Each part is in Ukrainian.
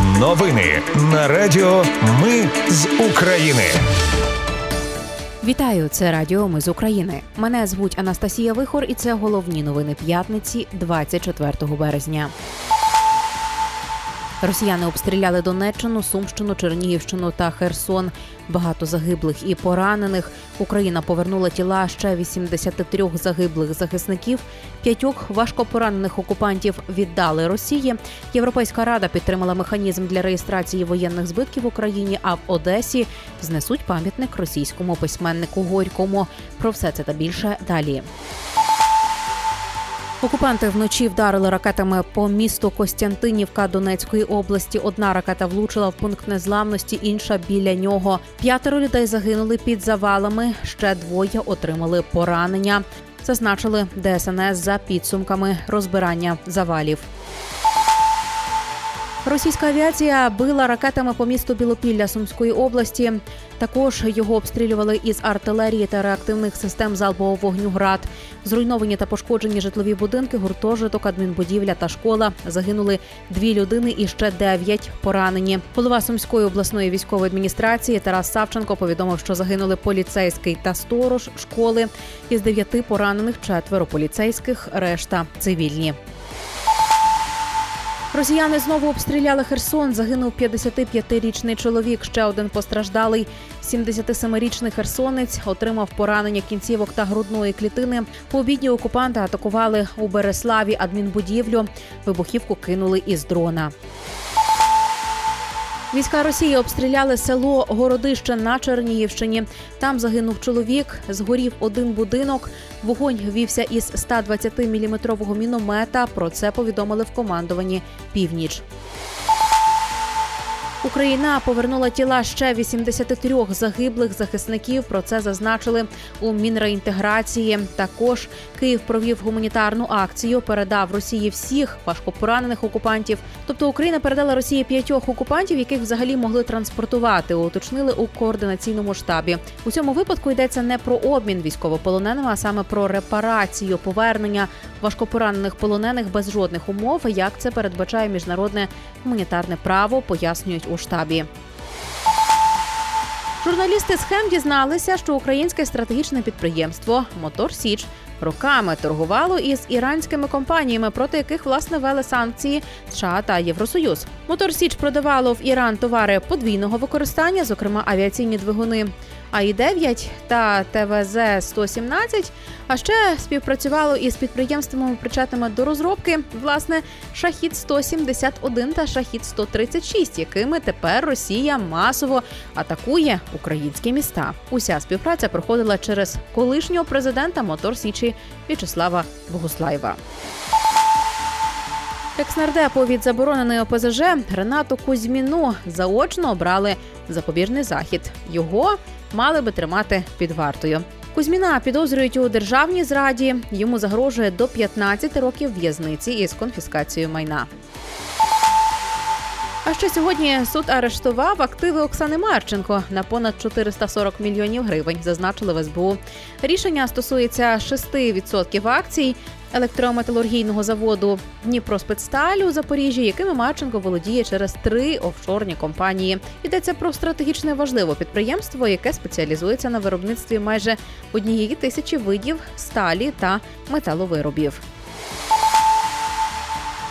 Новини на Радіо Ми з України. Вітаю, це Радіо Ми з України. Мене звуть Анастасія Вихор, і це головні новини п'ятниці, 24 березня. Росіяни обстріляли Донеччину, Сумщину, Чернігівщину та Херсон. Багато загиблих і поранених. Україна повернула тіла ще 83 загиблих захисників. П'ятьох важкопоранених окупантів віддали Росії. Європейська рада підтримала механізм для реєстрації воєнних збитків в Україні. А в Одесі знесуть пам'ятник російському письменнику Горькому. Про все це та більше далі. Окупанти вночі вдарили ракетами по місту Костянтинівка Донецької області. Одна ракета влучила в пункт незламності, інша біля нього. П'ятеро людей загинули під завалами. Ще двоє отримали поранення. Зазначили ДСНС за підсумками розбирання завалів. Російська авіація била ракетами по місту Білопілля Сумської області. Також його обстрілювали із артилерії та реактивних систем залпового вогню град. Зруйновані та пошкоджені житлові будинки, гуртожиток, адмінбудівля та школа. Загинули дві людини і ще дев'ять поранені. Голова Сумської обласної військової адміністрації Тарас Савченко повідомив, що загинули поліцейський та сторож школи. Із дев'яти поранених четверо поліцейських, решта цивільні. Росіяни знову обстріляли Херсон. Загинув 55-річний чоловік. Ще один постраждалий. 77-річний херсонець отримав поранення кінцівок та грудної клітини. Пообідні окупанти атакували у Береславі адмінбудівлю. Вибухівку кинули із дрона. Війська Росії обстріляли село Городище на Чернігівщині. Там загинув чоловік, згорів один будинок. Вогонь вівся із 120-мм міномета. Про це повідомили в командуванні північ. Україна повернула тіла ще 83 загиблих захисників. Про це зазначили у мінреінтеграції. Також Київ провів гуманітарну акцію. Передав Росії всіх важкопоранених окупантів. Тобто Україна передала Росії п'ятьох окупантів, яких взагалі могли транспортувати. Уточнили у координаційному штабі. У цьому випадку йдеться не про обмін військовополоненими, а саме про репарацію повернення важкопоранених полонених без жодних умов. Як це передбачає міжнародне гуманітарне право, пояснюють у штабі. Журналісти схем дізналися, що українське стратегічне підприємство Мотор Січ роками торгувало із іранськими компаніями, проти яких власне ввели санкції США та Євросоюз. Мотор Січ продавало в Іран товари подвійного використання, зокрема авіаційні двигуни. АІ-9 та ТВ3-117, а ще співпрацювало із підприємствами, причетними до розробки власне шахід 171 та шахід 136 якими тепер Росія масово атакує українські міста. Уся співпраця проходила через колишнього президента Мотор Січі В'ячеслава Богуслаєва. Екснардепу від забороненої ОПЗЖ Ренату Кузьміну заочно обрали запобіжний захід. Його мали би тримати під вартою. Кузьміна підозрюють у державній зраді. Йому загрожує до 15 років в'язниці із конфіскацією майна. А ще сьогодні суд арештував активи Оксани Марченко на понад 440 мільйонів гривень. Зазначили в СБУ. Рішення стосується 6% акцій електрометалургійного заводу Дніпроспецсталь у Запоріжжі, якими Марченко володіє через три офшорні компанії. Йдеться про стратегічне важливе підприємство, яке спеціалізується на виробництві майже однієї тисячі видів сталі та металовиробів.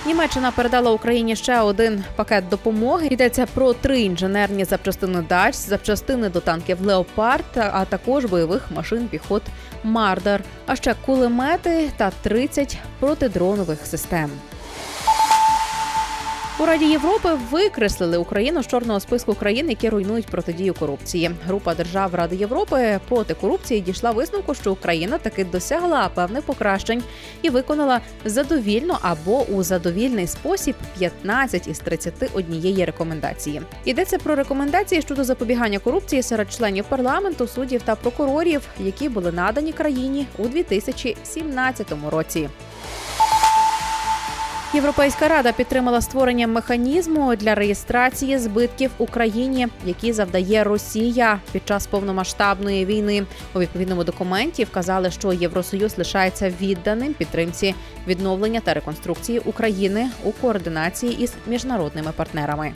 Німеччина передала Україні ще один пакет допомоги. Йдеться про три інженерні запчастини дач, запчастини до танків Леопард, а також бойових машин піхот Мардар, а ще кулемети та 30 протидронових систем. У Раді Європи викреслили Україну з чорного списку країн, які руйнують протидію корупції. Група держав Ради Європи проти корупції дійшла висновку, що Україна таки досягла певних покращень і виконала задовільно або у задовільний спосіб 15 із 31 рекомендації. Йдеться про рекомендації щодо запобігання корупції серед членів парламенту, суддів та прокурорів, які були надані країні у 2017 році. Європейська рада підтримала створення механізму для реєстрації збитків Україні, які завдає Росія під час повномасштабної війни. У відповідному документі вказали, що Євросоюз лишається відданим підтримці відновлення та реконструкції України у координації із міжнародними партнерами.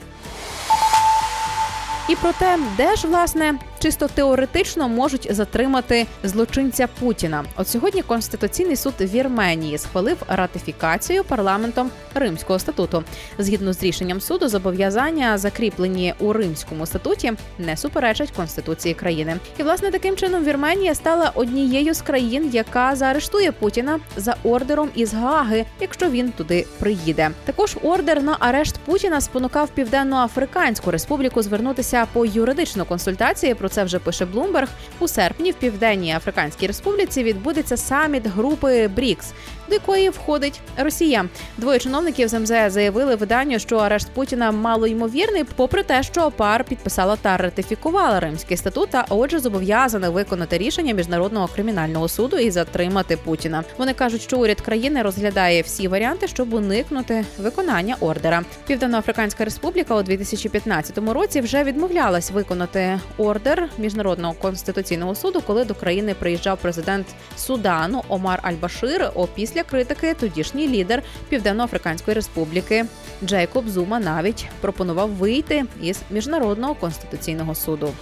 І про те, де ж власне чисто теоретично можуть затримати злочинця Путіна. От сьогодні Конституційний суд Вірменії схвалив ратифікацію парламентом Римського статуту. Згідно з рішенням суду, зобов'язання закріплені у Римському статуті не суперечать конституції країни. І власне таким чином Вірменія стала однією з країн, яка заарештує Путіна за ордером із Гаги, якщо він туди приїде. Також ордер на арешт Путіна спонукав Південно-Африканську республіку звернутися по юридичну консультацію. Про це вже пише Блумберг. У серпні в Південній Африканській Республіці відбудеться саміт групи БРІКС, до якої входить Росія. Двоє чиновників з МЗС заявили виданню, що арешт Путіна малоймовірний, попри те, що ПАР підписала та ратифікувала Римський статут, а отже, зобов'язана виконати рішення міжнародного кримінального суду і затримати Путіна. Вони кажуть, що уряд країни розглядає всі варіанти, щоб уникнути виконання ордера. Південноафриканська республіка у 2015 році вже відмовлялась виконати ордер міжнародного конституційного суду, коли до країни приїжджав президент Судану Омар Аль-Башир. Опісля критики тодішній лідер Південно-Африканської республіки Джейкоб Зума навіть пропонував вийти із міжнародного конституційного суду.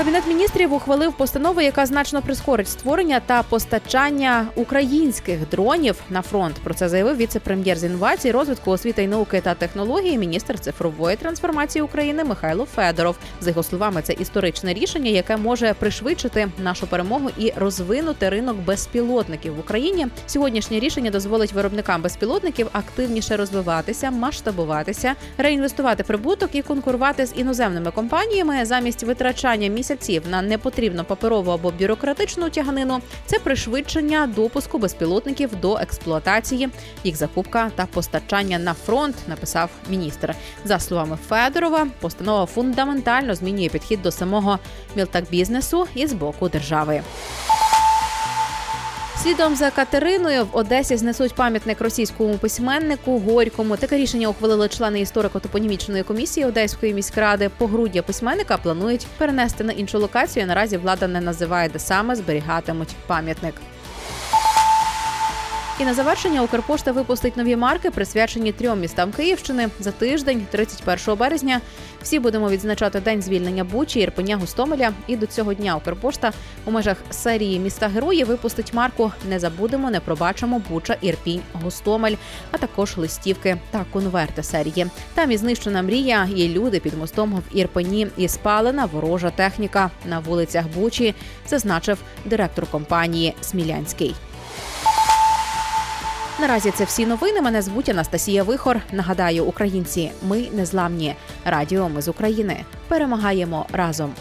Кабінет міністрів ухвалив постанову, яка значно прискорить створення та постачання українських дронів на фронт. Про це заявив віце-прем'єр з інновацій, розвитку освіти науки та технології, міністр цифрової трансформації України Михайло Федоров. За його словами, це історичне рішення, яке може пришвидшити нашу перемогу і розвинути ринок безпілотників в Україні. Сьогоднішнє рішення дозволить виробникам безпілотників активніше розвиватися, масштабуватися, реінвестувати прибуток і конкурувати з іноземними компаніями замість витрачання місяців на непотрібну паперову або бюрократичну тяганину. Це пришвидшення допуску безпілотників до експлуатації, їх закупка та постачання на фронт. Написав міністр. За словами Федорова, постанова фундаментально змінює підхід до самого мілтак-бізнесу і з боку держави. Слідом за Катериною в Одесі знесуть пам'ятник російському письменнику Горькому. Таке рішення ухвалили члени історико-топонімічної комісії Одеської міськради. Погруддя письменника планують перенести на іншу локацію. Наразі влада не називає, де саме зберігатимуть пам'ятник. І на завершення Укрпошта випустить нові марки, присвячені трьом містам Київщини за тиждень, 31 березня. Всі будемо відзначати день звільнення Бучі, Ірпеня, Гостомеля. І до цього дня Укрпошта у межах серії міста герої випустить марку Не забудемо, не пробачимо Буча, Ірпінь, Гостомель, а також листівки та конверти серії. Там і знищена мрія, є люди під мостом в Ірпені і спалена ворожа техніка на вулицях Бучі, зазначив директор компанії Смілянський. Наразі це всі новини. Мене звуть Анастасія Вихор. Нагадаю, українці, ми незламні. Радіо ми з України. Перемагаємо разом.